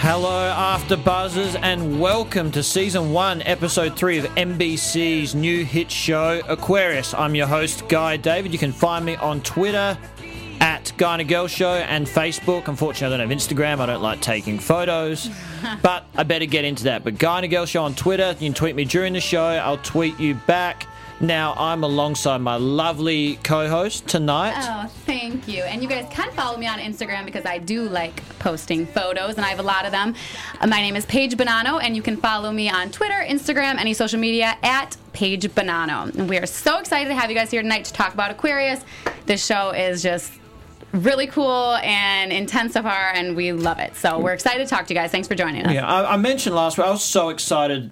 Hello, After Buzzers, and welcome to season one, episode three of NBC's new hit show, Aquarius. I'm your host, Guy David. You can find me on Twitter at Guy and a Girl Show and Facebook. Unfortunately, I don't have Instagram. I don't like taking photos, but I better get into that. But Guy and a Girl Show on Twitter. You can tweet me during the show. I'll tweet you back. Now, I'm alongside my lovely co host tonight. Oh, thank you. And you guys can follow me on Instagram because I do like posting photos and I have a lot of them. Uh, my name is Paige Bonanno and you can follow me on Twitter, Instagram, any social media at Paige Bonanno. And we are so excited to have you guys here tonight to talk about Aquarius. This show is just really cool and intense so far and we love it. So we're excited to talk to you guys. Thanks for joining us. Yeah, I, I mentioned last week, I was so excited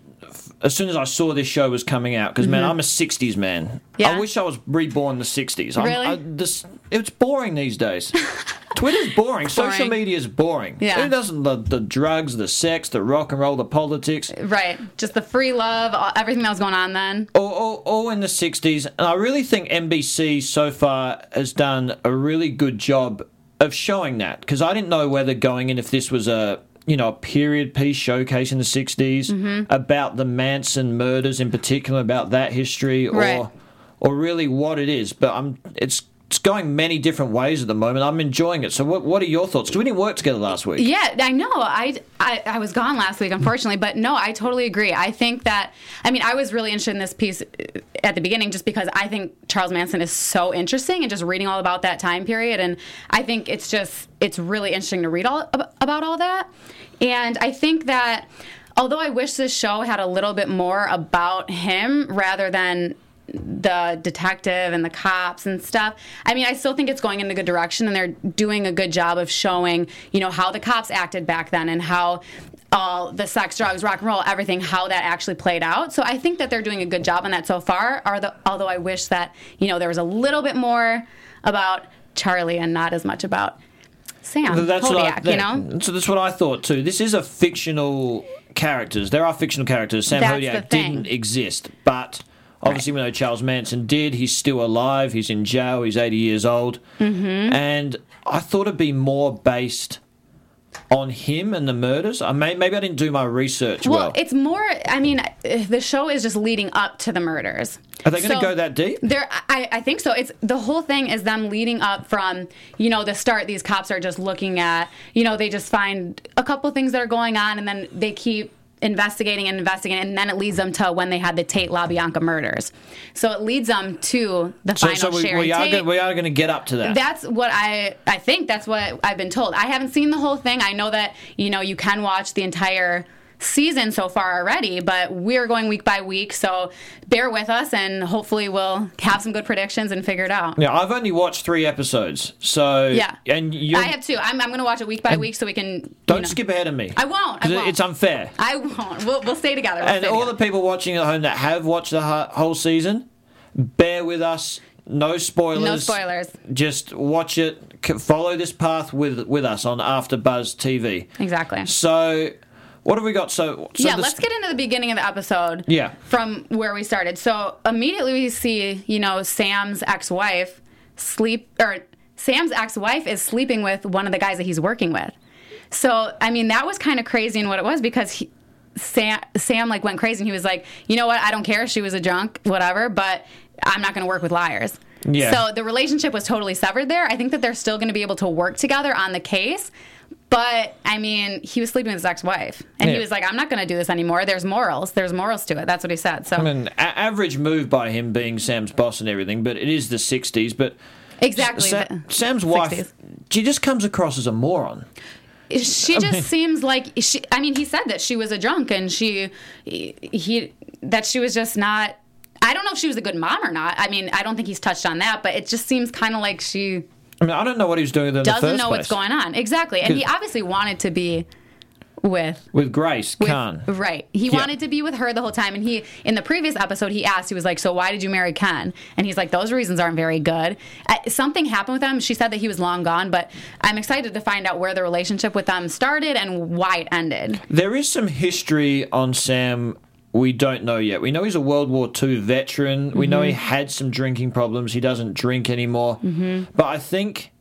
as soon as I saw this show was coming out because, man, I'm a 60s man. Mm-hmm. Yeah. I wish I was reborn in the 60s. I'm- Really? I, this, it's boring these days. Twitter's boring. Social media is boring. Yeah. Who doesn't the, the drugs, the sex, the rock and roll, the politics? Right. Just the free love, all- everything that was going on then. all, all, all in the 60s. And I really think NBC so far has done a really good job of showing that because I didn't know whether going in if this was a you know a period piece showcase in the 60s Mm-hmm. about the Manson murders in particular about that history or Right. or really what it is but I'm it's it's going many different ways at the moment. I'm enjoying it. So what what are your thoughts? 'Cause we didn't work together last week. Yeah, I know. I, I I was gone last week, unfortunately, but no, I totally agree. I think that I mean I was really interested in this piece uh, at the beginning just because I think Charles Manson is so interesting and just reading all about that time period, and I think it's just it's really interesting to read all about all that, and I think that although I wish this show had a little bit more about him rather than the detective and the cops and stuff. I mean, I still think it's going in a good direction, and they're doing a good job of showing, you know, how the cops acted back then and how all the sex, drugs, rock and roll, everything, how that actually played out. So I think that they're doing a good job on that so far. Although, although I wish that you know there was a little bit more about Charlie and not as much about Sam That's what I, Hodiak, you know. So that's what I thought too. This is a fictional characters. There are fictional characters. Sam That's Hodiak didn't exist, but obviously we know Charles Manson did. He's still alive. He's in jail. He's 80 years old. Mm-hmm. And I thought it'd be more based on him and the murders. I may, maybe I didn't do my research well. Well, it's more. I mean, the show is just leading up to the murders. are they going to So- go that deep? There, I, I think so. It's the whole thing is them leading up from you know the start. These cops are just looking at you know they just find a couple things that are going on, and then they keep investigating and investigating, and then it leads them to when they had the Tate LaBianca murders. So it leads them to the So, final so we, Sharon we are Tate. going, we are going to get up to that. That's what I I think that's what I've been told. I haven't seen the whole thing. I know that you know you can watch the entire season so far already, but we're going week by week, so bear with us and hopefully we'll have some good predictions and figure it out. Yeah, I've only watched three episodes, so Yeah. and you I have two. I'm, I'm going to watch it week by week so we can. don't know. skip ahead of me. I won't. I won't. It's unfair. I won't. We'll, we'll stay together. We'll And stay all the people watching at home that have watched the whole season, bear with us. No spoilers. No spoilers. Just watch it. Follow this path with with us on After Buzz TV. Exactly. So, what have we got? So, so yeah, let's get into the beginning of the episode. Yeah. From where we started. So immediately we see, you know, Sam's ex-wife sleep or Sam's ex-wife is sleeping with one of the guys that he's working with. So I mean, that was kind of crazy in what it was because he, Sam Sam like went crazy and he was like, you know what? I don't care. if She was a drunk, whatever, but I'm not going to work with liars. Yeah. So the relationship was totally severed there. I think that they're still going to be able to work together on the case. But I mean, he was sleeping with his ex-wife, and he was like, "I'm not going to do this anymore. There's morals. There's morals to it." That's what he said. So I mean, a- average move by him being Sam's boss and everything, but it is the '60s. But exactly. Sa- Sam's wife, 60s. she just comes across as a moron. she just seems like she. I mean, he said that she was a drunk and she he that she was just not. I don't know if she was a good mom or not. I mean, I don't think he's touched on that, but it just seems kind of like she I mean, I don't know what he was doing in doesn't know what's going on. Exactly, and he obviously wanted to be with with Grace with- Karn. Right. He Yeah. wanted to be with her the whole time. And he, in the previous episode, he asked, he was like, So why did you marry Ken? And he's like, Those reasons aren't very good. Uh, something happened with them. She said that he was long gone, but I'm excited to find out where the relationship with them started and why it ended. There is some history on Sam we don't know yet. We know he's a World War II veteran. We know he Mm-hmm. had some drinking problems. He doesn't drink anymore. But I think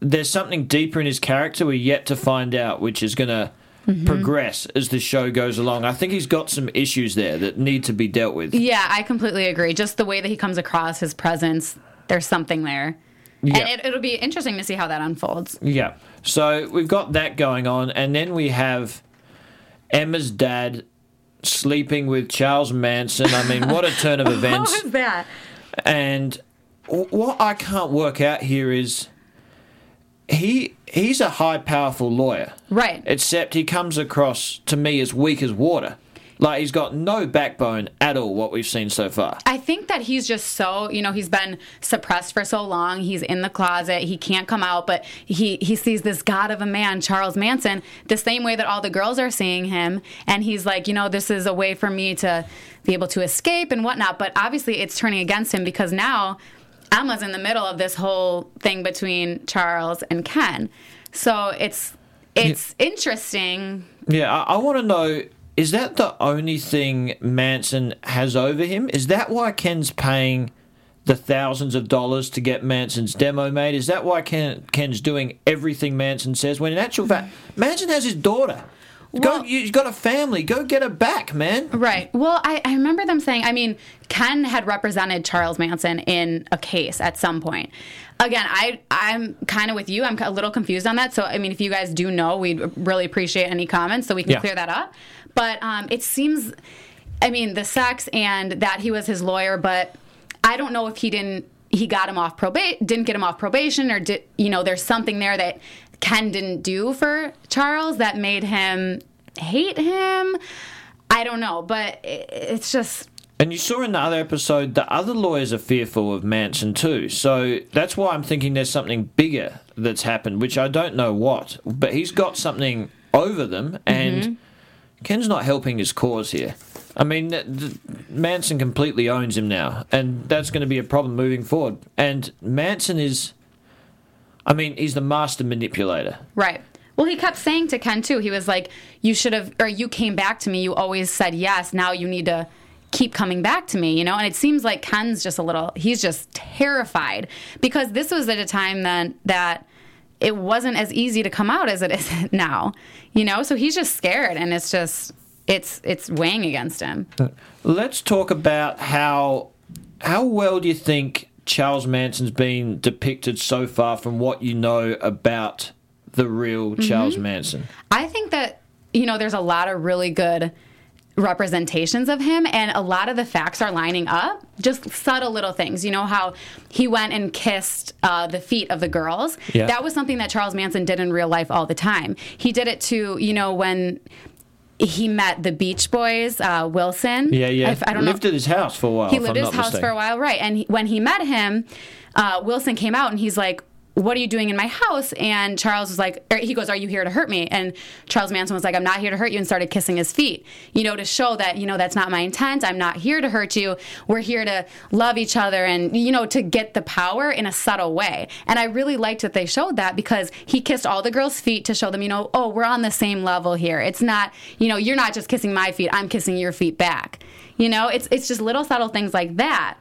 there's something deeper in his character we're yet to find out, which is going to Mm-hmm. progress as the show goes along. I think he's got some issues there that need to be dealt with. Yeah, I completely agree. Just the way that he comes across, his presence, there's something there. Yeah. And it, it'll be interesting to see how that unfolds. Yeah. So we've got that going on, and then we have Emma's dad sleeping with Charles Manson. I mean, what a turn of events. What was that? And what I can't work out here is he he's a high powerful lawyer. Right. Except he comes across to me as weak as water. Like he's got no backbone at all what we've seen so far. I think that he's just so, you know, he's been suppressed for so long. He's in the closet. He can't come out, but he he sees this god of a man, Charles Manson, the same way that all the girls are seeing him, and he's like, you know, this is a way for me to be able to escape and whatnot. But obviously, it's turning against him because now Emma's in the middle of this whole thing between Charles and Ken. So it's it's interesting. Yeah, I, I want to know is that the only thing Manson has over him? Is that why Ken's paying the thousands of dollars to get Manson's demo made? Is that why Ken, Ken's doing everything Manson says? When in actual fact, Manson has his daughter. Go, Well- you've got a family. Go get her back, man. Right. Well, I, I remember them saying, I mean, Ken had represented Charles Manson in a case at some point. Again, I, I'm kind of with you. I'm a little confused on that. So, I mean, if you guys do know, we'd really appreciate any comments so we can Yeah. clear that up. But um, it seems, I mean, the sex and that he was his lawyer, but I don't know if he didn't, he got him off probate didn't get him off probation, or did, you know, there's something there that Ken didn't do for Charles that made him hate him. I don't know, but it's just And you saw in the other episode, the other lawyers are fearful of Manson too. So that's why I'm thinking there's something bigger that's happened, which I don't know what. But he's got something over them, and mm-hmm. Ken's not helping his cause here. I mean, Manson completely owns him now, and that's going to be a problem moving forward. And Manson is, I mean, he's the master manipulator. right. Well, he kept saying to Ken too. He was like, "You should have, or you came back to me. You always said yes. Now you need to." keep coming back to me you know and it seems like ken's just a little he's just terrified because this was at a time then that it wasn't as easy to come out as it is now you know so he's just scared and it's just it's it's weighing against him Let's talk about how how well do you think Charles Manson's been depicted so far from what you know about the real Charles Manson? I think that you know there's a lot of really good representations of him and a lot of the facts are lining up. Just subtle little things. You know how he went and kissed uh, the feet of the girls? Yeah. that was something that charles manson did in real life all the time. He did it to you know when he met the beach boys uh, wilson Yeah, yeah. If- i don't know lived at his house for a while. he lived at his house for a while, right? And he, when he met him, uh, Wilson came out and he's like, "What are you doing in my house?" And Charles was like, er, he goes, "Are you here to hurt me?" And Charles Manson was like, "I'm not here to hurt you," and started kissing his feet, you know, to show that you know that's not my intent. I'm not here to hurt you. We're here to love each other and you know to get the power in a subtle way. And I really liked that they showed that because he kissed all the girls' feet to show them, you know, oh, we're on the same level here. It's not, you know, you're not just kissing my feet. I'm kissing your feet back. You know, it's it's just little subtle things like that.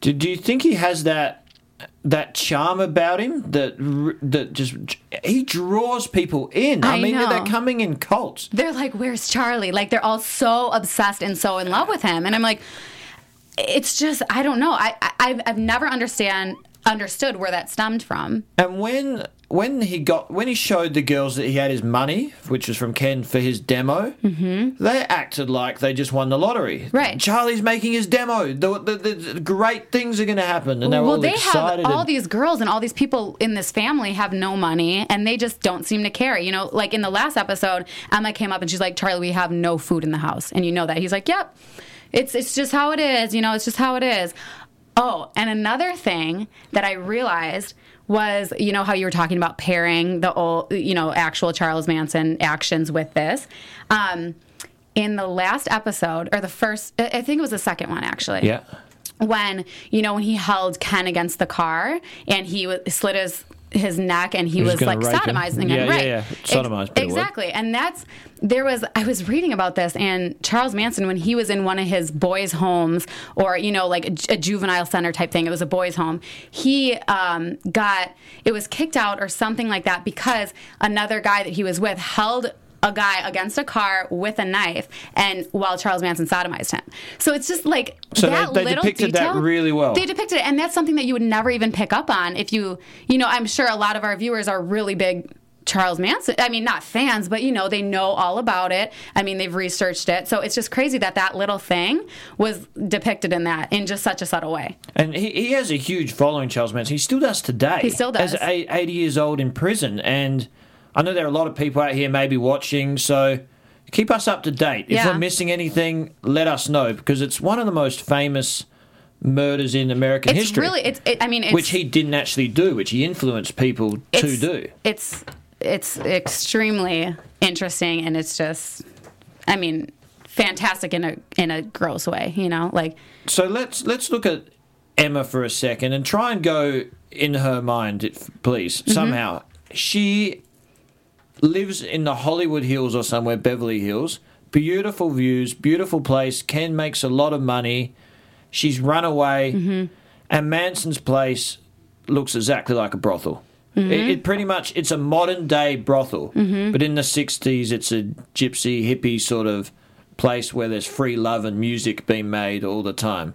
Do, do you think he has that that charm about him that that just he draws people in? I, I mean, know. they're coming in cults. They're like, "Where's Charlie?" Like they're all so obsessed and so in love with him, and I'm like, it's just I don't know. I, I I've, I've never understand understood where that stemmed from. And when when he got when he showed the girls that he had his money, which was from Ken for his demo, mm-hmm. they acted like they just won the lottery. Right. Charlie's making his demo. The, the, the great things are going to happen, and they're well, all they excited. have all and- these girls and all these people in this family have no money and they just don't seem to care. You know, like in the last episode, Emma came up and she's like, Charlie, we have no food in the house. And you know that. He's like, Yep. It's it's just how it is, you know, it's just how it is. Oh, and another thing that I realized was, you know, how you were talking about pairing the old, you know, actual Charles Manson actions with this. Um, in the last episode, or the first, I think it was the second one actually yeah. when you know when he held Ken against the car and he was, slit his his neck and he was was, like sodomizing him. Yeah, yeah, right? yeah. Ex- Sodomized, word. exactly. And that's there was I was reading about this and Charles Manson when he was in one of his boys' homes or you know like a, a juvenile center type thing. It was a boys' home. He um, got it was kicked out or something like that because another guy that he was with held a guy against a car with a knife and while Charles Manson sodomized him. So it's just like So that they little depicted that detail, really well. They depicted it and that's something that you would never even pick up on if you you know, I'm sure a lot of our viewers are really big Charles Manson. I mean, not fans, but you know, they know all about it. I mean, they've researched it. So it's just crazy that that little thing was depicted in that in just such a subtle way. And he, he has a huge following, Charles Manson. He still does today. He still does. As 80 years old in prison. And I know there are a lot of people out here maybe watching, so keep us up to date. If Yeah. we're missing anything, let us know because it's one of the most famous murders in American It's history. really it's it, I mean, it's which he didn't actually do, which he influenced people to do. It's it's extremely interesting and it's just I mean, fantastic in a in a gross way, you know? Like So let's let's look at Emma for a second and try and go in her mind, if- please. Mm-hmm. Somehow, she lives in the Hollywood Hills or somewhere, Beverly Hills. Beautiful views, beautiful place. Ken makes a lot of money. She's run away, Mm-hmm. and Manson's place looks exactly like a brothel. Mm-hmm. It, it pretty much it's a modern day brothel, but in the '60s, it's a gypsy hippie sort of place where there's free love and music being made all the time.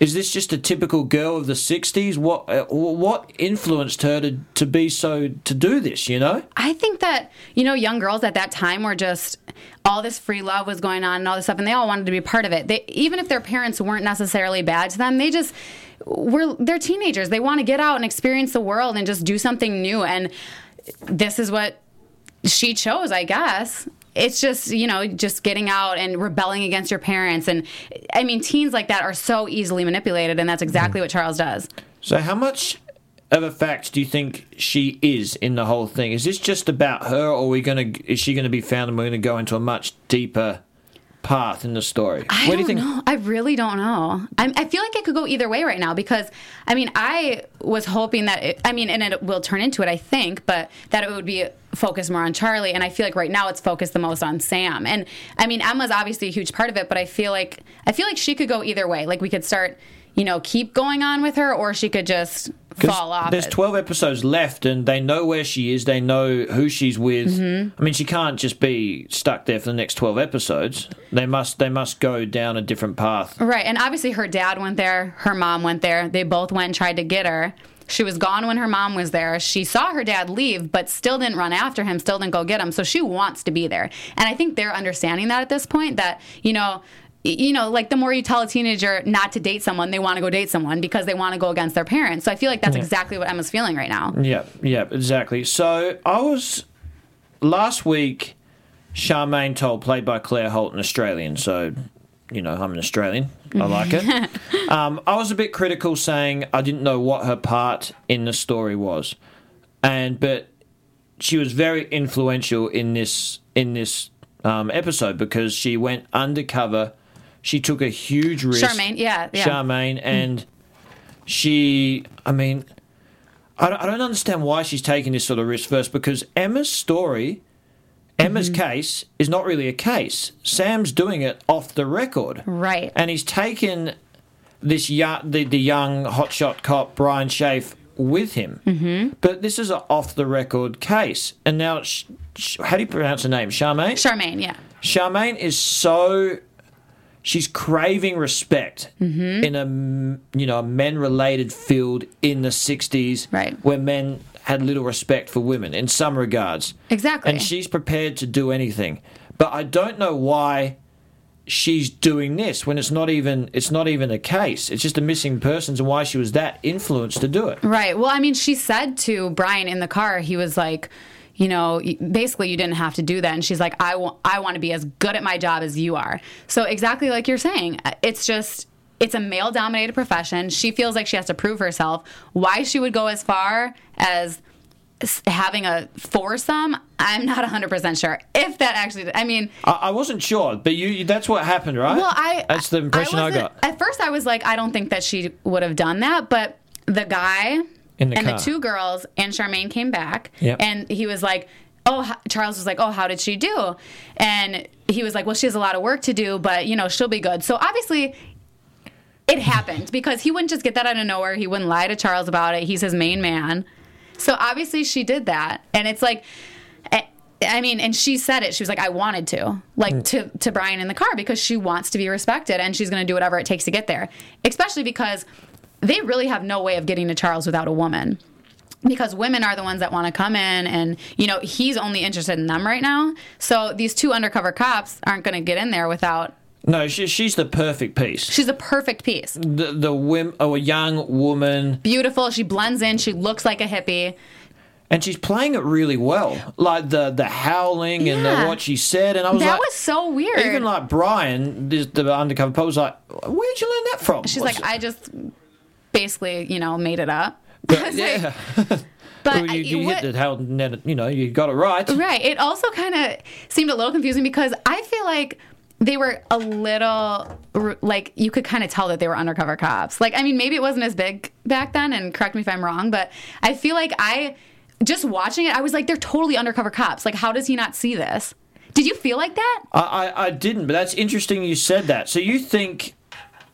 Is this just a typical girl of the '60s? What uh, what influenced her to to be so to do this? You know, I think that you know young girls at that time were just all this free love was going on and all this stuff, and they all wanted to be part of it. They even if their parents weren't necessarily bad to them, they just were they're teenagers. They want to get out and experience the world and just do something new. And this is what she chose, I guess. It's just, you know, just getting out and rebelling against your parents. And I mean, teens like that are so easily manipulated, and that's exactly mm-hmm. what Charles does. So, how much of a fact do you think she is in the whole thing? Is this just about her, or are we gonna? Is she going to be found, and we're going to go into a much deeper path in the story? I what do don't you think? know. I really don't know. I'm, I feel like it could go either way right now because, I mean, I was hoping that, it, I mean, and it will turn into it, I think, but that it would be focused more on Charlie. And I feel like right now it's focused the most on Sam. And I mean, Emma's obviously a huge part of it, but I feel like I feel like she could go either way. Like we could start, you know, keep going on with her, or she could just fall off. There's it. 12 episodes left, and they know where she is. They know who she's with. Mm-hmm. I mean, she can't just be stuck there for the next 12 episodes. They must. They must go down a different path. Right. And obviously her dad went there, her mom went there. They both went and tried to get her. She was gone when her mom was there. She saw her dad leave, but still didn't run after him, still didn't go get him. So she wants to be there. And I think they're understanding that at this point that, you know, you know, like the more you tell a teenager not to date someone, they want to go date someone because they want to go against their parents. So I feel like that's exactly what Emma's feeling right now. Yeah, yeah, exactly. So I was last week. Charmaine Tully, played by Claire Holt, an Australian. So, you know, I'm an Australian. I like it. um, I was a bit critical, saying I didn't know what her part in the story was, and but she was very influential in this in this um, episode because she went undercover. She took a huge risk. Charmaine, yeah, yeah. Charmaine, and she, I mean, I don't, I don't understand why she's taking this sort of risk first because Emma's story, Emma's Mm-hmm. case, is not really a case. Sam's doing it off the record. Right. And he's taken this young, the, the young hotshot cop, Brian Shafe, with him. Mm-hmm. But this is an off the record case. And now, sh- sh- how do you pronounce her name? Charmaine? Charmaine, yeah. Charmaine is so she's craving respect Mm-hmm. in a you know a men related field in the 60s Right. where men had little respect for women in some regards. Exactly. And she's prepared to do anything. But I don't know why she's doing this when it's not even it's not even a case. It's just a missing persons and why she was that influenced to do it. Right. Well, I mean, she said to Brian in the car, he was like, you know, basically you didn't have to do that. And she's like, I want, I want to be as good at my job as you are. So exactly like you're saying, uh, it's just, it's a male dominated profession. She feels like she has to prove herself. Why she would go as far as having a foursome, I'm not 100% sure. If that actually, I mean, I, I wasn't sure, but you that's what happened, right? Well, I that's the impression I, I got. At first, I was like, I don't think that she would have done that, but the guy In the and car. the two girls and Charmaine came back, Yep. and he was like, "Oh," Charles was like, "Oh, how did she do?" And he was like, "Well, she has a lot of work to do, but you know, she'll be good." So obviously. It happened because he wouldn't just get that out of nowhere. He wouldn't lie to Charles about it. He's his main man. So obviously she did that. And it's like I- I mean, and she said it. She was like, "I wanted to, like, mm. to to Brian in the car because she wants to be respected and she's going to do whatever it takes to get there." Especially because they really have no way of getting to Charles without a woman. Because women are the ones that want to come in, and you know he's only interested in them right now. So these two undercover cops aren't going to get in there without. no, she, she's the perfect piece. She's a perfect piece, The the whim, oh, a young woman, beautiful. She blends in. She looks like a hippie. and she's playing it really well. Like the the howling and the, what she said, and I was like That like, was so weird. even like Brian, the undercover pope was like, "Where'd you learn that from?" She's What's like, I just basically, you know, made it up. it? yeah, But Well, you, you what- hit the how, you know, you got it right. Right. It also kind of seemed a little confusing because I feel like they were a little like you could kind of tell that they were undercover cops. Like I mean, maybe it wasn't as big back then and correct me if I'm wrong, but I feel like I just watching it I was like they're totally undercover cops. Like how does he not see this? Did you feel like that? I, I, I didn't, but that's interesting you said that. So you think,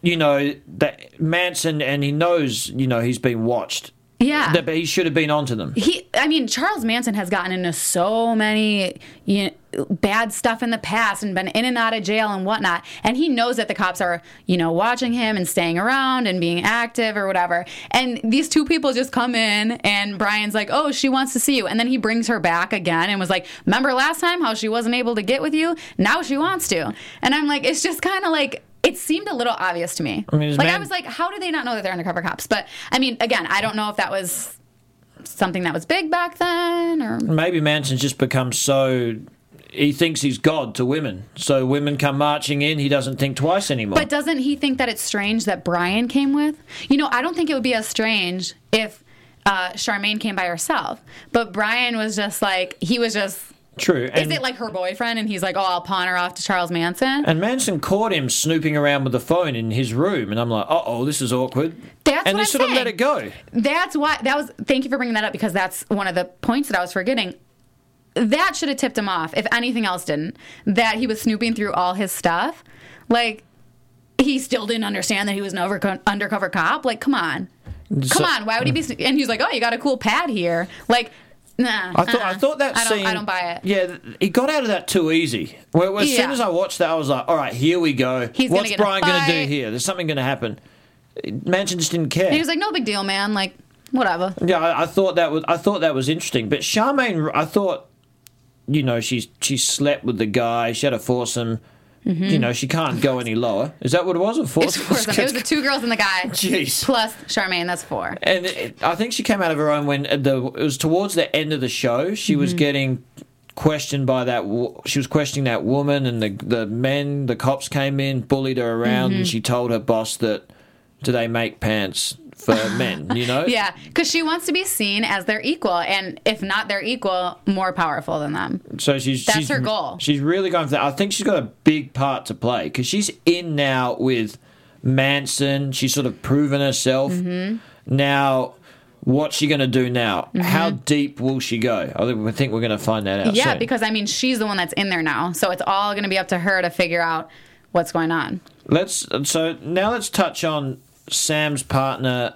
you know, that Manson and he knows, you know, he's been watched. Yeah. That, but he should have been onto them. he i mean charles manson has gotten into so many you know, bad stuff in the past and been in and out of jail and whatnot and he knows that the cops are you know watching him and staying around and being active or whatever and these two people just come in and brian's like oh she wants to see you and then he brings her back again and was like remember last time how she wasn't able to get with you now she wants to and i'm like it's just kind of like it seemed a little obvious to me. I mean, like I was like, how do they not know that they're undercover cops? But I mean, again, I don't know if that was something that was big back then or Maybe Manson's just become so. He thinks he's God to women. So women come marching in, he doesn't think twice anymore. but doesn't he think that it's strange that Brian came with? You know, I don't think it would be as strange if uh, Charmaine came by herself. But Brian was just like he was just True. is it like her boyfriend and he's like, Oh, I'll pawn her off to Charles Manson? and Manson caught him snooping around with the phone in his room, and I'm like, uh oh, this is awkward. That's and what he I'm sort of let it go. That's why that was thank you for bringing that up because that's one of the points that I was forgetting. That should have tipped him off, if anything else didn't. That he was snooping through all his stuff. Like he still didn't understand that he was an over, undercover cop. Like, come on. Come So- on, why would he be? And he's like, "Oh, you got a cool pad here." Like, nah. I thought I uh-uh. thought that I don't, scene. I don't buy it. Yeah, he got out of that too easy. Well, as soon as I watched that, I was like, "All right, here we go. He's gonna What's get in a Brian going to do here? There's something going to happen." Manson just didn't care. And he was like, "No big deal, man. Like, whatever." yeah, I, I thought that was I thought that was interesting. But Charmaine, I thought, you know, she's she slept with the guy. She had a foursome. You know, she can't go any lower. Is that what it was? A Mm-hmm. It's four. It was the two girls and the guy. Jeez. Plus Charmaine. That's four. And it, I think she came out of her own when the it was towards the end of the show. She was Mm-hmm. getting questioned by that. She was questioning that woman, and the the men, the cops came in, bullied her around, Mm-hmm. and she told her boss that do they make pants for men? You know? Yeah, because she wants to be seen as their equal, and if not their equal, more powerful than them. So she's That's she's, her goal. She's really going for that. I think she's got a big part to play because she's in now with Manson. She's sort of proven herself. Mm-hmm. Now, what's she going to do now? How deep will she go? I think, I think we're going to find that out. Yeah, soon. because I mean, she's the one that's in there now, so it's all going to be up to her to figure out what's going on. let's so now let's touch on Sam's partner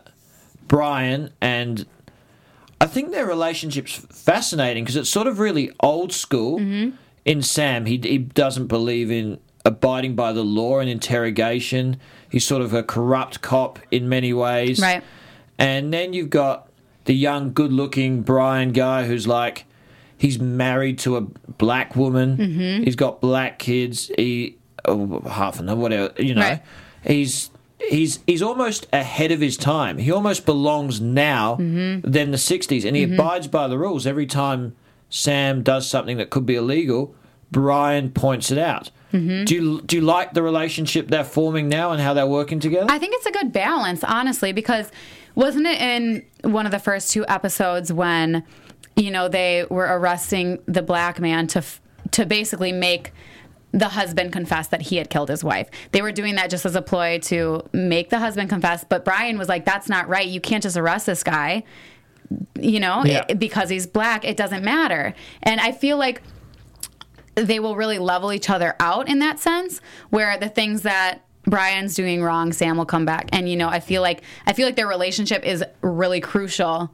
Brian and. I think their relationship's fascinating because it's sort of really old school. Mm-hmm. In Sam, he he doesn't believe in abiding by the law and interrogation. He's sort of a corrupt cop in many ways. Right. And then you've got the young, good-looking Brian guy who's like he's married to a black woman. Mm-hmm. He's got black kids. He oh, half them, whatever you know. Right. He's he's he's almost ahead of his time. He almost belongs now Mm-hmm. than the '60s, and he abides by the rules every time Sam does something that could be illegal. Brian points it out. Mm-hmm. Do you do you like the relationship they're forming now and how they're working together? I think it's a good balance, honestly, because wasn't it in one of the first two episodes when you know they were arresting the black man to f- to basically make the husband confess that he had killed his wife. They were doing that just as a ploy to make the husband confess, but Brian was like that's not right. You can't just arrest this guy. You know, Yeah. it- because he's black, it doesn't matter. And I feel like they will really level each other out in that sense where the things that Brian's doing wrong Sam will come back and you know I feel like I feel like their relationship is really crucial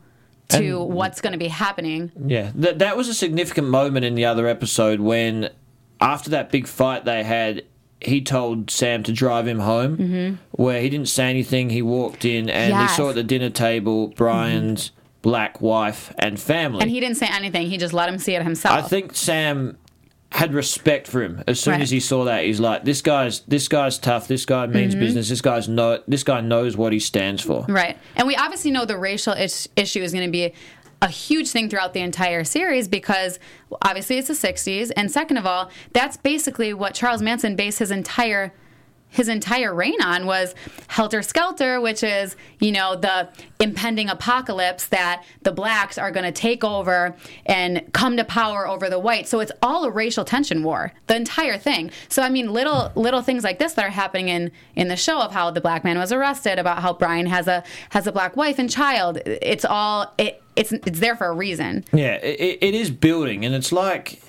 to what's going to be happening Yeah, that that was a significant moment in the other episode when, after that big fight they had, he told Sam to drive him home. Where he didn't say anything, he walked in and Yes. he saw at the dinner table Brian's black wife and family. and he didn't say anything he just let him see it himself I think Sam had respect for him as soon Right. as he saw that. He's like, this guy's this guy's tough. This guy means Mm-hmm. business. This guy's no. This guy knows what he stands for. Right. And we obviously know the racial is- issue is going to be a huge thing throughout the entire series because obviously it's the 60s and second of all, that's basically what Charles Manson based his entire his entire reign on was Helter Skelter, which is, you know, the impending apocalypse that the blacks are going to take over and come to power over the whites. So it's all a racial tension war, the entire thing. So I mean, little little things like this that are happening in in the show of how the black man was arrested, about how Brian has a has a black wife and child. It's all it it's it's there for a reason. Yeah, it, it is building, and it's like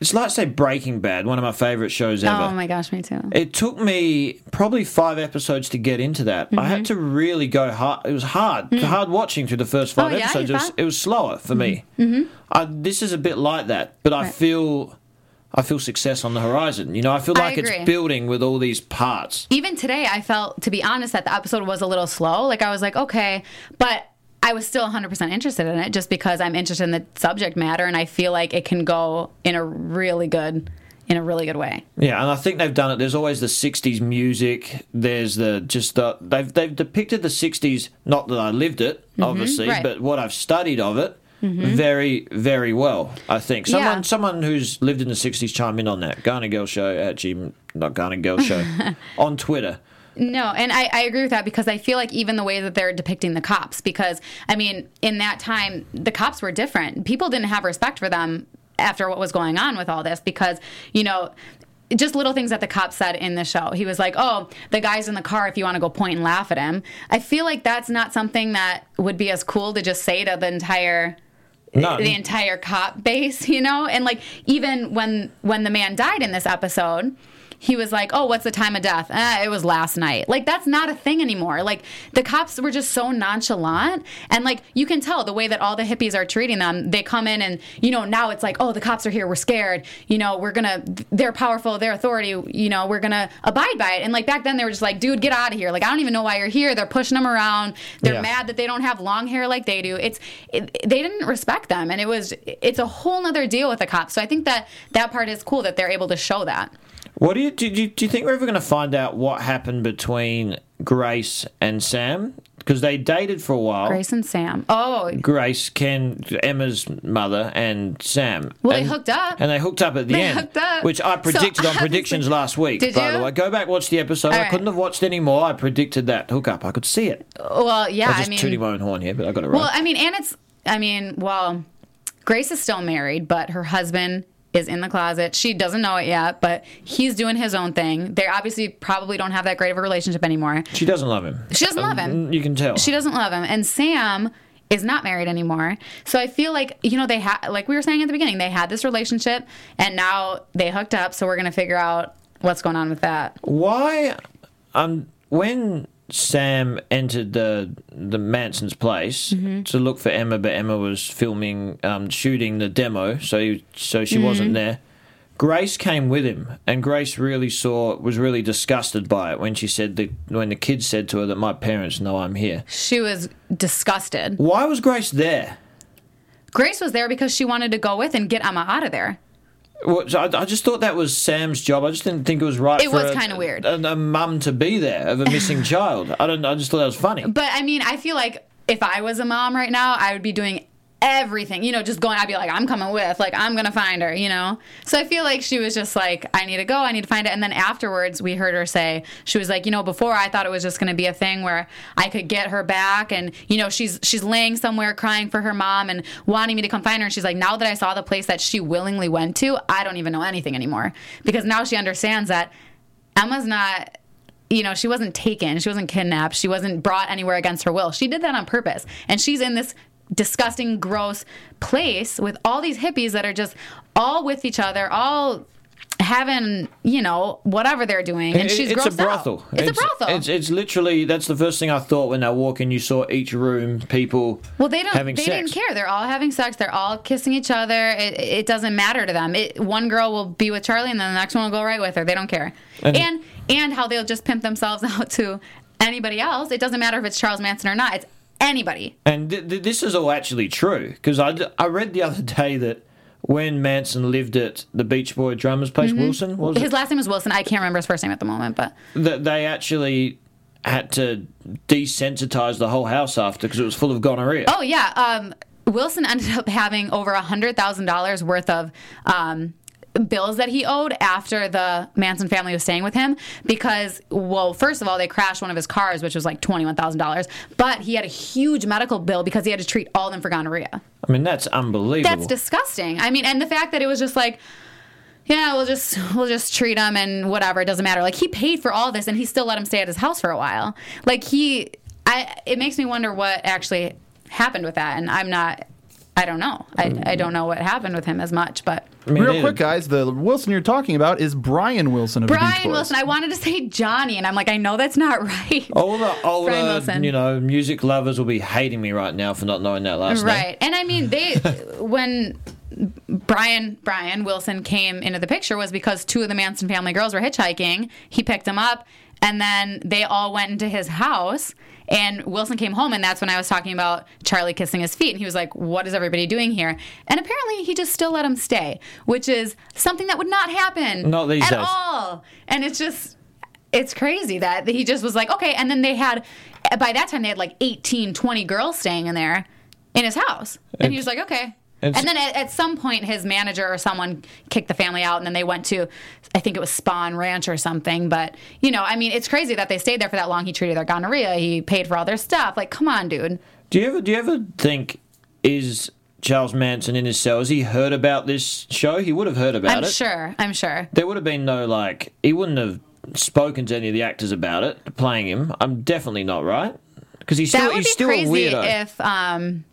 it's like say Breaking Bad, one of my favorite shows ever. Oh my gosh, me too. It took me probably five episodes to get into that. I had to really go hard. It was hard, hard watching through the first five Mm-hmm. Oh, yeah, episodes. It was, it was slower for me. Mm-hmm. I, this is a bit like that, but I feel, I feel success on the horizon. You know, I feel I like it's building with all these parts. even today I felt to be honest that the episode was a little slow. Like I was like, okay, but I was still 100% interested in it just because I'm interested in the subject matter and I feel like it can go in a really good in a really good way. Yeah, and I think they've done it. There's always the '60s music. There's the just the they've they've depicted the '60s. Not that I lived it, obviously, Mm-hmm. right. Mm-hmm. but what I've studied of it. Very, very well. I think someone, Yeah. someone who's lived in the '60s, chime in on that. Garner Girl Show at Gm, not Garner Girl Show, on Twitter. No, and I, I agree with that because I feel like even the way that they're depicting the cops, because I mean, in that time, the cops were different. People didn't have respect for them after what was going on with all this because, you know, just little things that the cop said in the show. He was like, "Oh, the guy's in the car. If you want to go point and laugh at him." I feel like that's not something that would be as cool to just say to the entire No, the entire cop base, you know? And like even when when the man died in this episode, he was like, "Oh, what's the time of death?" Eh, it was last night. Like that's not a thing anymore. Like the cops were just so nonchalant, and like you can tell the way that all the hippies are treating them. They come in and you know now it's like, "Oh, the cops are here. We're scared. You know, we're gonna. They're powerful. They're authority. You know, we're gonna abide by it." And like back then they were just like, "Dude, get out of here. Like I don't even know why you're here." They're pushing them around. They're Yeah. mad that they don't have long hair like they do. It's it, they didn't respect them, and it was it's a whole nother deal with the cops. So I think that that part is cool that they're able to show that. What do you do? You, do you think we're ever going to find out what happened between Grace and Sam? Because they dated for a while. Grace and Sam. Oh, Grace, Ken, Emma's mother, and Sam. Well, they hooked up. And they hooked up at the They end. hooked up. Which I So predicted on obviously- predictions last week, Did by you? the way. Go back, watch the episode. All I right. couldn't have watched any more. I predicted that hookup. I could see it. well, yeah. I was I just mean, tooting my own horn here, but I got it right. well, I mean, and it's. I mean, well, Grace is still married, but her husband is in the closet. She doesn't know it yet, but he's doing his own thing. They obviously probably don't have that great of a relationship anymore. she doesn't love him. She doesn't love him. Mm, You can tell. She doesn't love him. And Sam is not married anymore. So I feel like, you know, they had, like we were saying at the beginning, they had this relationship and now they hooked up. So we're going to figure out what's going on with that. Why? Um, when Sam entered the the Manson's place Mm-hmm. to look for Emma, but Emma was filming, um, shooting the demo, so he, so she Mm-hmm. wasn't there. Grace came with him, and Grace really saw was really disgusted by it when she said that when the kids said to her that my parents know I'm here. She was disgusted. Why was Grace there? Grace was there because she wanted to go with and get Emma out of there. Well, I, I just thought that was Sam's job. I just didn't think it was right. It for was kinda weird. A, a mum to be there of a missing child. I don't. I just thought that was funny. But I mean, I feel like if I was a mom right now, I would be doing everything. You know, just going. I'd be like, I'm coming with. Like, I'm gonna find her. You know. So I feel like she was just like, I need to go. I need to find it. And then afterwards, we heard her say she was like, you know, before I thought it was just gonna be a thing where I could get her back, and you know, she's she's laying somewhere crying for her mom and wanting me to come find her. And she's like, now that I saw the place that she willingly went to, I don't even know anything anymore because now she understands that Emma's not you know, she wasn't taken, she wasn't kidnapped, she wasn't brought anywhere against her will. She did that on purpose. And she's in this disgusting, gross place with all these hippies that are just all with each other, all having, you know, whatever they're doing. And It- she's it's a grossed out. brothel. It's, a brothel. It's, it's literally that's the first thing I thought when I walk in. You saw each room people. well, they don't. having they sex. didn't care. They're all having sex. They're all kissing each other. It, it doesn't matter to them. It, one girl will be with Charlie, and then the next one will go right with her. They don't care. And- And and, how they'll just pimp themselves out to anybody else. It doesn't matter if it's Charles Manson or not. It's anybody. And th- th- this is all actually true because I, d- I read the other day that when Manson lived at the Beach Boy drummer's place, Wilson what was Mm-hmm. His it? last name was Wilson. I can't remember his first name at the moment, but that they actually had to desensitize the whole house after because it was full of gonorrhea. oh yeah, um, Wilson ended up having over a hundred thousand dollars worth of. Um, bills that he owed after the Manson family was staying with him because well first of all they crashed one of his cars which was like $21,000 but he had a huge medical bill because he had to treat all of them for gonorrhea. I mean that's unbelievable. That's disgusting. I mean and the fact that it was just like yeah, we'll just we'll just treat him and whatever. It doesn't matter. Like he paid for all this, and he still let him stay at his house for a while. Like he, I. It makes me wonder what actually happened with that, and I'm not. I don't know. I, I don't know what happened with him as much, but I mean, Real they- quick, guys, the Wilson you're talking about is Brian Wilson of the Beach Brian Boys. Wilson. I wanted to say Johnny, and I'm like, I know that's not right. All the older, Wilson. you know, music lovers will be hating me right now for not knowing that last name. Right. And I mean, they when Brian Brian Wilson came into the picture was because two of the Manson family girls were hitchhiking. He picked them up, and then they all went into his house. And Wilson came home, and that's when I was talking about Charlie kissing his feet. And he was like, What is everybody doing here? And apparently, he just still let him stay, which is something that would not happen Not these at days. all. And it's just, it's crazy that he just was like, Okay. And then they had, by that time, they had like 18, 20 girls staying in there in his house. And he was like, Okay. And It's- then at, at some point, his manager or someone kicked the family out, and then they went to, I think it was Spahn Ranch or something. But you know, I mean, it's crazy that they stayed there for that long. He treated their gonorrhea. He paid for all their stuff. Like, come on, dude. Do you ever do you ever think is Charles Manson in his cell? Has he heard about this show? He would have heard about I'm it. sure. I'm sure. There would have been no like he wouldn't have spoken to any of the actors about it, playing him. I'm definitely not right because he's That still would he's be still crazy a weirdo. if um,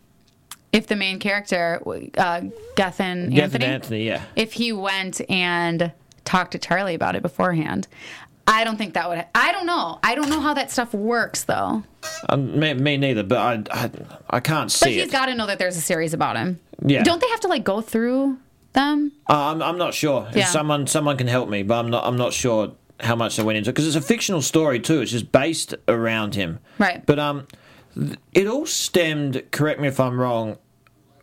if the main character, uh, Gethin Gethin Anthony, Anthony, yeah. if he went and talked to Charlie about it beforehand. I don't think that would. I don't know. I don't know how that stuff works though. Um, me, me neither, but I I, I can't see. But he's got to know that there's a series about him. Yeah. Don't they have to like go through them? Uh, I'm I'm not sure. If someone someone can help me, but I'm not I'm not sure how much they went into because it's a fictional story too. It's just based around him. Right. But um, it all stemmed. Correct me if I'm wrong.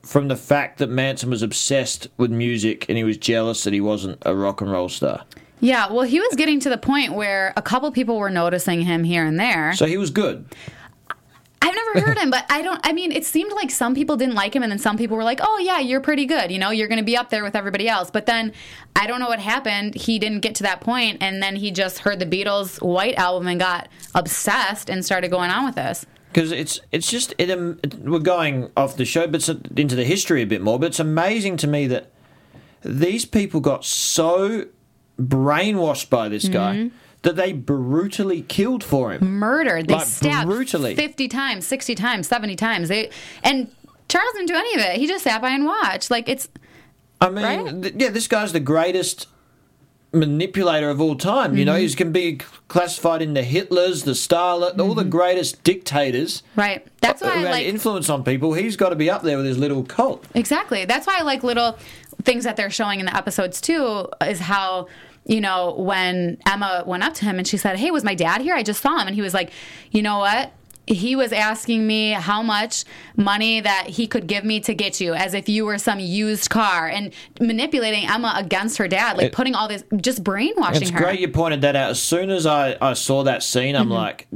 From the fact that Manson was obsessed with music and he was jealous that he wasn't a rock and roll star. Yeah. Well, he was getting to the point where a couple people were noticing him here and there. So he was good. I've never heard him, but I don't. I mean, it seemed like some people didn't like him, and then some people were like, "Oh yeah, you're pretty good. You know, you're going to be up there with everybody else." But then I don't know what happened. He didn't get to that point, and then he just heard the Beatles' White album and got obsessed and started going on with this. Because it's it's just it, um, we're going off the show, but it's into the history a bit more. But it's amazing to me that these people got so brainwashed by this guy Mm-hmm. that they brutally killed for him. Murdered. They Like, stabbed brutally. fifty times, sixty times, seventy times. They and Charles didn't do any of it. He just sat by and watched. Like it's I mean, Right? th- yeah, this guy's the greatest manipulator of all time. You know, Mm-hmm. he's can be classified into Hitler's, the Stalin, all the greatest dictators. Right. That's why I like influence on people. He's got to be up there with his little cult. Exactly. That's why I like little things that they're showing in the episodes too. Is how you know when Emma went up to him and she said, "Hey, was my dad here? I just saw him," and he was like, "You know what?" He was asking me how much money that he could give me to get you, as if you were some used car, and manipulating Emma against her dad, like It- putting all this, just brainwashing It's her. It's great you pointed that out. As soon as I, I saw that scene, Mm-hmm. I'm like,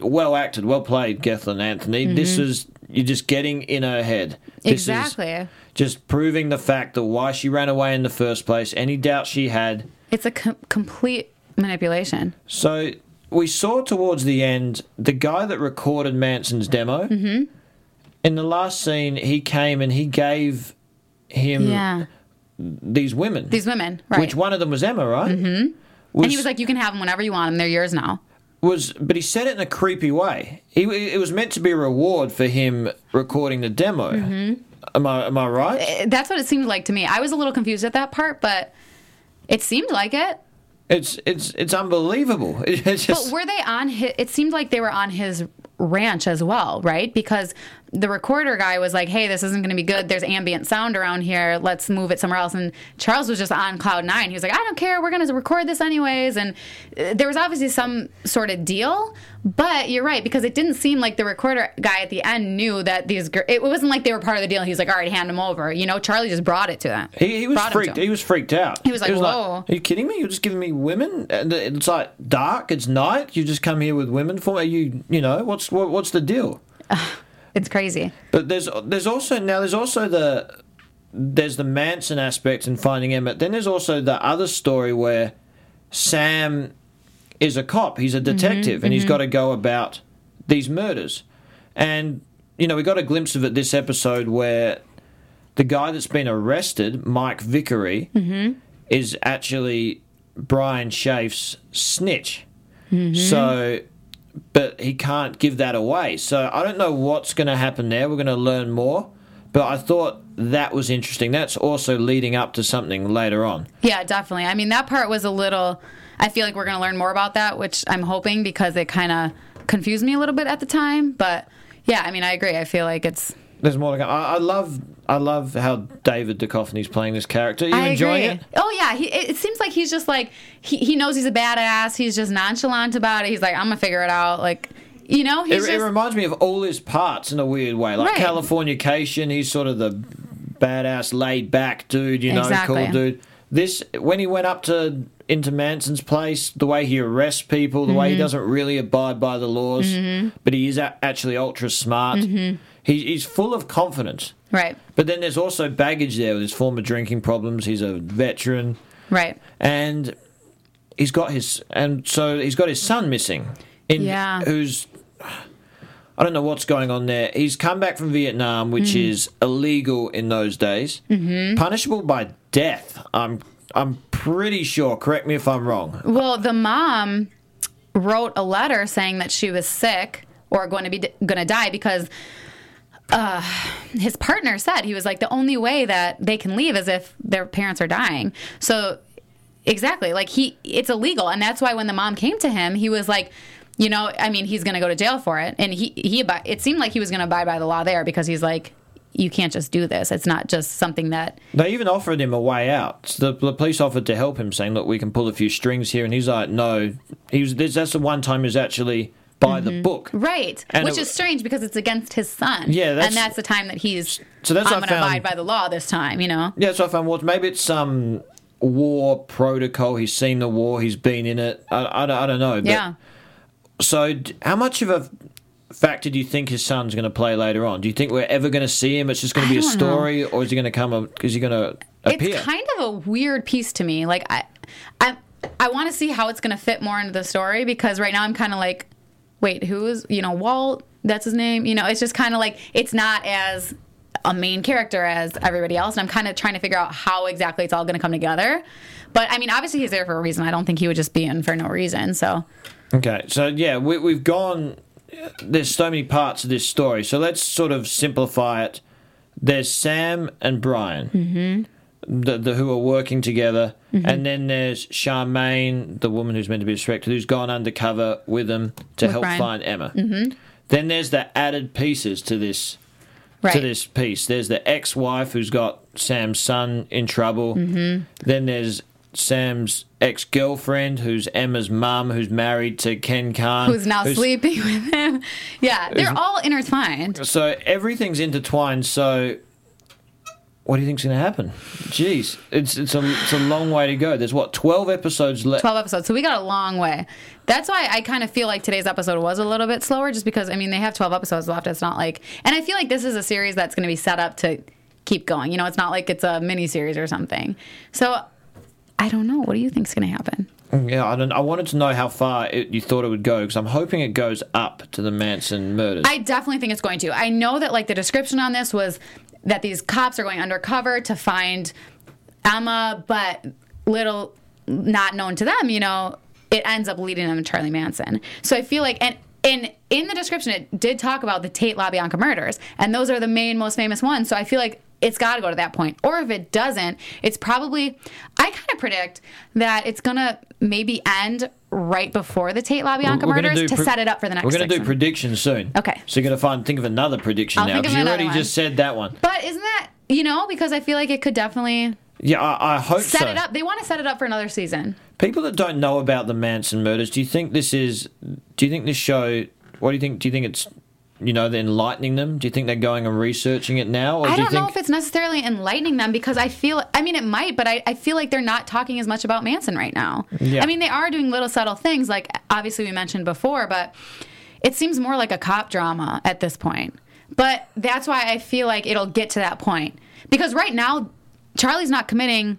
well acted, well played, Gethin Anthony. This is, you're just getting in her head. This is Mm-hmm. Exactly. just proving the fact that why she ran away in the first place, any doubt she had. It's a com- complete manipulation. So we saw towards the end the guy that recorded Manson's demo. Mm-hmm. In the last scene, he came and he gave him Yeah. these women. These women, right? Which one of them was Emma, right? Mm-hmm. and he was like, "You can have them whenever you want them. They're yours now." was but he said it in a creepy way. He it was meant to be a reward for him recording the demo. Mm-hmm. Am I am I right? That's what it seemed like to me. I was a little confused at that part, but it seemed like it. It's it's it's unbelievable. It's But were they on his? It seemed like they were on his ranch as well, right? Because the recorder guy was like, "Hey, this isn't going to be good. There's ambient sound around here. Let's move it somewhere else." And Charles was just on cloud nine. He was like, "I don't care. We're going to record this anyways." And uh, there was obviously some sort of deal. But you're right because it didn't seem like the recorder guy at the end knew that these. gir- It wasn't like they were part of the deal. He was like, "All right, hand them over." You know, Charlie just brought it to them. he, he was Brought freaked. He was freaked out. He was like, "Whoa." Are you kidding me? You're just giving me women, and it's like dark. It's night. You just come here with women for me. You you know what's what, what's the deal? It's crazy. But there's there's also now there's also the there's the Manson aspect in finding Emmett. Then there's also the other story where Sam is a cop. He's a mm-hmm, detective, and he's mm-hmm. got to go about these murders. And you know we got a glimpse of it this episode where the guy that's been arrested, Mike Vickery, mm-hmm. is actually Brian Shafe's snitch. So but he can't give that away. So I don't know what's going to happen there. We're going to learn more. But I thought that was interesting. That's also leading up to something later on. Yeah, definitely. I mean, that part was a little. I feel like we're going to learn more about that, which I'm hoping because it kind of confused me a little bit at the time. But yeah, I mean, I agree. I feel like it's. There's more to come. I, I love, I love how David Duchovny's playing this character. Are you I enjoying agree. it? Oh yeah, he, it, seems like he's just like he, he knows he's a badass. He's just nonchalant about it. He's like, I'm gonna figure it out. Like, you know, It, he's it just reminds me of all his parts in a weird way. Like Right. Californication, he's sort of the badass, laid back dude, you know, Exactly. cool dude. This when he went up to into Manson's place, the way he arrests people, the Mm-hmm. way he doesn't really abide by the laws, but he is a- actually ultra smart. Mm-hmm. He, he's full of confidence. right, But then there's also baggage there with his former drinking problems. He's a veteran, right. and he's got his and so he's got his son missing. In, Yeah. Who's I don't know what's going on there. He's come back from Vietnam, which Mm-hmm. is illegal in those days, mm-hmm. punishable by death. I'm I'm pretty sure. Correct me if I'm wrong. Well, the mom wrote a letter saying that she was sick or going to be going to die because uh, his partner said he was like the only way that they can leave is if their parents are dying. So exactly, like he it's illegal, and that's why when the mom came to him, he was like. You know, I mean, he's going to go to jail for it, and he he. It seemed like he was going to abide by the law there because he's like, you can't just do this. It's not just something that They even offered him a way out. The, the police offered to help him, saying, "Look, we can pull a few strings here," and he's like, "No." He was. That's the one time he was actually by the book. Mm-hmm. Right. And Which it- is strange because it's against his son. Yeah, that's- and that's the time that he's So that's I'm going to abide by the law this time, you know? Yeah, so I found well, maybe it's some war protocol. He's seen the war. He's been in it. I, I, don't- I don't know. But, yeah. So, how much of a factor do you think his son's going to play later on? Do you think we're ever going to see him? It's just going to be a don't know. story, or is he going to come? Is he going to appear? It's kind of a weird piece to me. Like I I I want to see how it's going to fit more into the story because right now I'm kind of like wait, who is, you know, Walt, that's his name. You know, it's just kind of like it's not as a main character as everybody else and I'm kind of trying to figure out how exactly it's all going to come together. But I mean, obviously he's there for a reason. I don't think he would just be in for no reason. So, Okay, so yeah, we, we've gone. There's so many parts of this story, so let's sort of simplify it. There's Sam and Brian. Mm-hmm. The, the who are working together, Mm-hmm. and then there's Charmaine, the woman who's meant to be distracted, who's gone undercover with them to With help Brian. find Emma. Mm-hmm. Then there's the added pieces to this Right. to this piece. There's the ex-wife who's got Sam's son in trouble. Mm-hmm. Then there's Sam's ex-girlfriend, who's Emma's mum, who's married to Ken Karn, Who's now sleeping with him? Yeah, they're all intertwined. So everything's intertwined. So what do you think's going to happen? Jeez, it's it's a it's a long way to go. There's what twelve episodes left. 12 episodes. So we got a long way. That's why I kind of feel like today's episode was a little bit slower, just because, I mean, they have 12 episodes left. It's not like, and I feel like this is a series that's going to be set up to keep going. You know, it's not like it's a mini series or something. So I don't know. What do you think's going to happen? Mm, yeah, I don't. I wanted to know how far it, you thought it would go because I'm hoping it goes up to the Manson murders. I definitely think it's going to. I know that like the description on this was that these cops are going undercover to find Emma, but little not known to them, you know, it ends up leading them to Charlie Manson. So I feel like and in in the description it did talk about the Tate LaBianca murders, and those are the main most famous ones. So I feel like it's got to go to that point. Or if it doesn't, it's probably I kind of predict that it's gonna maybe end right before the Tate LaBianca murders to pre- set it up for the next. Season. We're going to do predictions soon. Okay. So you're going to find think of another prediction I'll now because you already one. just said that one. But isn't that you know because I feel like it could definitely Yeah, I, I hope set so. it up. They want to set it up for another season. People that don't know about the Manson murders, do you think this is? Do you think this show? What do you think? Do you think it's? You know, they're enlightening them. Do you think they're going and researching it now, or I do think? know if it's necessarily enlightening them because I feel. I mean, it might, but I, I feel like they're not talking as much about Manson right now. Yeah. I mean, they are doing little subtle things like obviously we mentioned before, but it seems more like a cop drama at this point. But that's why I feel like it'll get to that point because right now Charlie's not committing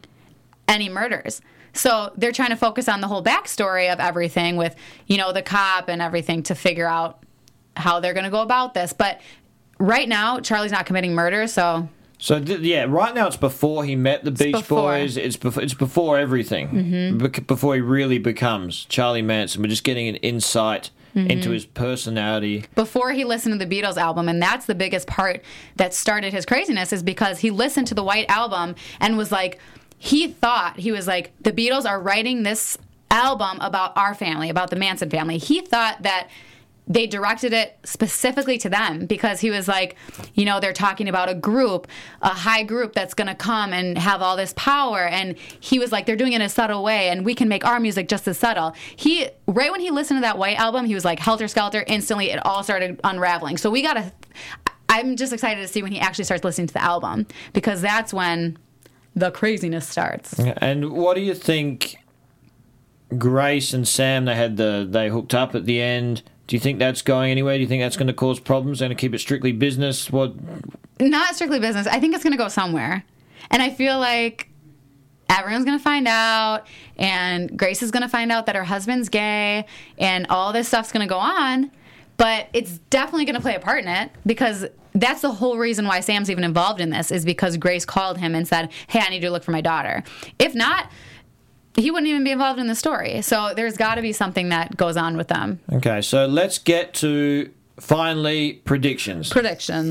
any murders. So they're trying to focus on the whole backstory of everything with, you know, the cop and everything to figure out how they're going to go about this. But right now, Charlie's not committing murder, so So yeah, right now it's before he met the Beach before. Boys. It's before it's before everything. Mm-hmm. Before he really becomes Charlie Manson. We're just getting an insight Mm-hmm. into his personality. before he listened to the Beatles album, and that's the biggest part that started his craziness is because he listened to the White Album and was like, he thought he was like, the Beatles are writing this album about our family, about the Manson family. He thought that they directed it specifically to them because he was like, you know, they're talking about a group, a high group that's going to come and have all this power. And he was like, they're doing it in a subtle way, and we can make our music just as subtle. He, right when he listened to that White album, he was like, helter skelter, instantly it all started unraveling. So we got to, I'm just excited to see when he actually starts listening to the album because that's when the craziness starts. And what do you think? Grace and Sam, they had the they hooked up at the end. Do you think that's going anywhere? Do you think that's going to cause problems? Going to keep it strictly business? What? not strictly business. I think it's going to go somewhere. And I feel like everyone's going to find out, and Grace is going to find out that her husband's gay, and all this stuff's going to go on. But it's definitely going to play a part in it because that's the whole reason why Sam's even involved in this is because Grace called him and said, Hey, I need you to look for my daughter. If not, he wouldn't even be involved in the story. So there's got to be something that goes on with them. Okay, so let's get to finally predictions. Predictions.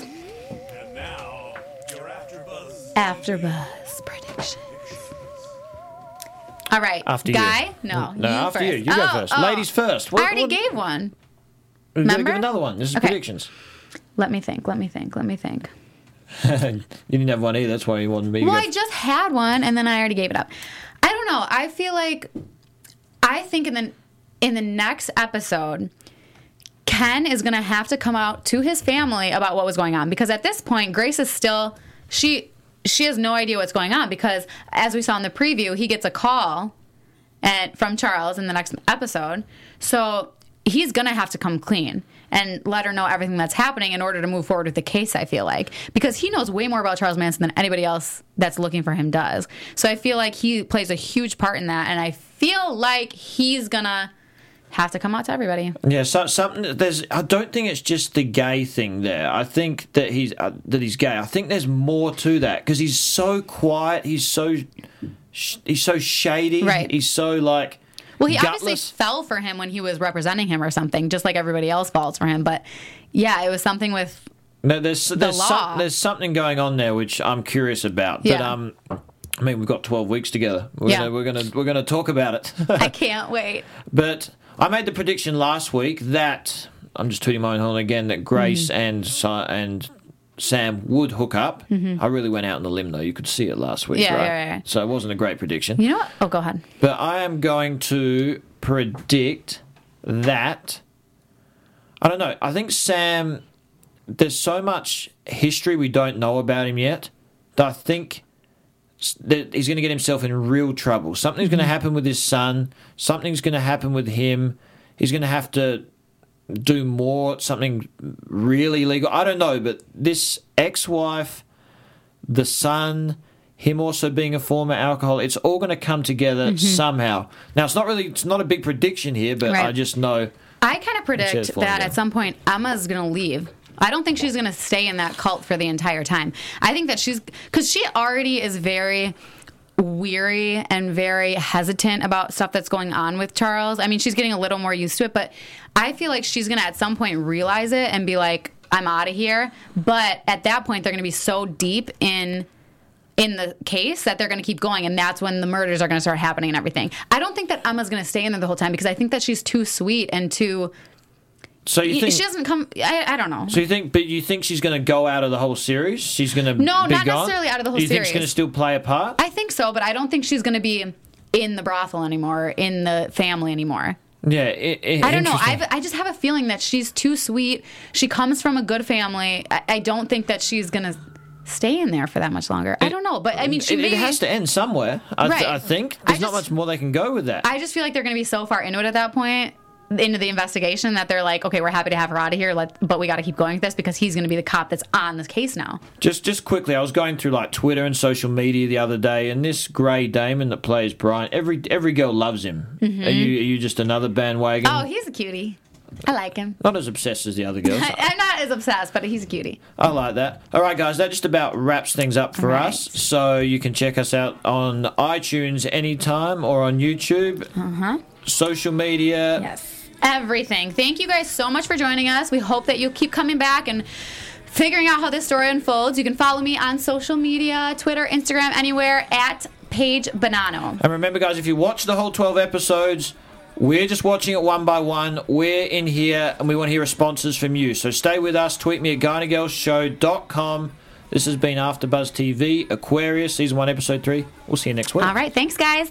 And now, your AfterBuzz. AfterBuzz predictions. All right, After you. guy. No, No, you after first. you. You go Oh, first. oh. Ladies first. I already gave one. Remember? give another one. This is Okay. predictions. Let me think. Let me think. Let me think. you didn't have one either. That's why you wanted me. Well, I just had one, and then I already gave it up. I don't know. I feel like I think in the in the next episode, Ken is going to have to come out to his family about what was going on because at this point, Grace is still she she has no idea what's going on because as we saw in the preview, he gets a call and from Charles in the next episode. So he's going to have to come clean and let her know everything that's happening in order to move forward with the case, I feel like. Because he knows way more about Charles Manson than anybody else that's looking for him does. So I feel like he plays a huge part in that. And I feel like he's going to have to come out to everybody. Yeah, so, something. There's. I don't think it's just the gay thing there. I think that he's uh, that he's gay. I think there's more to that because he's so quiet. He's so he's so shady. Right. He's so like. Well, he gutless. obviously fell for him when he was representing him or something, just like everybody else falls for him. But yeah, it was something with No, there's there's, law. some, there's something going on there which I'm curious about. But Yeah. um, I mean, we've got 12 weeks together. We're Yeah. gonna we're gonna we're gonna talk about it. I can't wait. but I made the prediction last week that I'm just tooting my own horn again that Grace Mm-hmm. and and Sam would hook up. I really went out on the limb though. You could see it last week, Mm-hmm. Yeah, right? yeah, yeah. So it wasn't a great prediction. You know what? Oh, go ahead. But I am going to predict that. I don't know. I think Sam. There's so much history we don't know about him yet that I think that he's going to get himself in real trouble. Something's going to happen with his son. Something's going to happen with him. He's going to have to do more. Something really legal. I don't know. But this ex-wife, the son, him also being a former alcoholic, it's all going to come together mm-hmm. somehow. Now it's not really. It's not a big prediction here, but Right. I just know. I kind of predict that at some point Emma's going to leave. I don't think she's going to stay in that cult for the entire time. I think that she's because she already is very weary and very hesitant about stuff that's going on with Charles. I mean, she's getting a little more used to it, but I feel like she's going to at some point realize it and be like, I'm out of here. But at that point, they're going to be so deep in in the case that they're going to keep going and that's when the murders are going to start happening and everything. I don't think that Emma's going to stay in there the whole time because I think that she's too sweet and too So you think she doesn't come I, I don't know. So you think, but you think she's going to go out of the whole series? She's going to No, not gone? necessarily out of the whole Do you think she's going to still play a part? I think so, but I don't think she's going to be in the brothel anymore, in the family anymore. yeah, it, it, I don't know. I've, I just have a feeling that she's too sweet. She comes from a good family. I, I don't think that she's going to stay in there for that much longer. I don't know, but I mean, she it, may, it has to end somewhere. I, th- I think I there's not much more they can go with that. I just feel like they're going to be so far into it at that point, into the investigation, that they're like, okay, we're happy to have her out of here, let, but we got to keep going with this because he's going to be the cop that's on this case now. just, just quickly, I was going through like Twitter and social media the other day, and this Grey Damon that plays Brian, every every girl loves him. Are you are you just another bandwagon? Mm-hmm. Oh, he's a cutie. I like him. not as obsessed as the other girls. I'm not as obsessed, but he's a cutie. I like that. All right, guys, that just about wraps things up for right. us. So you can check us out on iTunes anytime or on YouTube. Uh-huh. Social media. Yes. Everything. Thank you guys so much for joining us. We hope that you'll keep coming back and figuring out how this story unfolds. You can follow me on social media Twitter, Instagram, anywhere at Paige Bonanno. And remember, guys, if you watch the whole 12 episodes, we're just watching it one by one. We're in here and we want to hear responses from you. So stay with us. Tweet me at GuyNagelsShow.com. This has been AfterBuzz TV, Aquarius, Season 1, Episode 3. We'll see you next week. All right. Thanks, guys.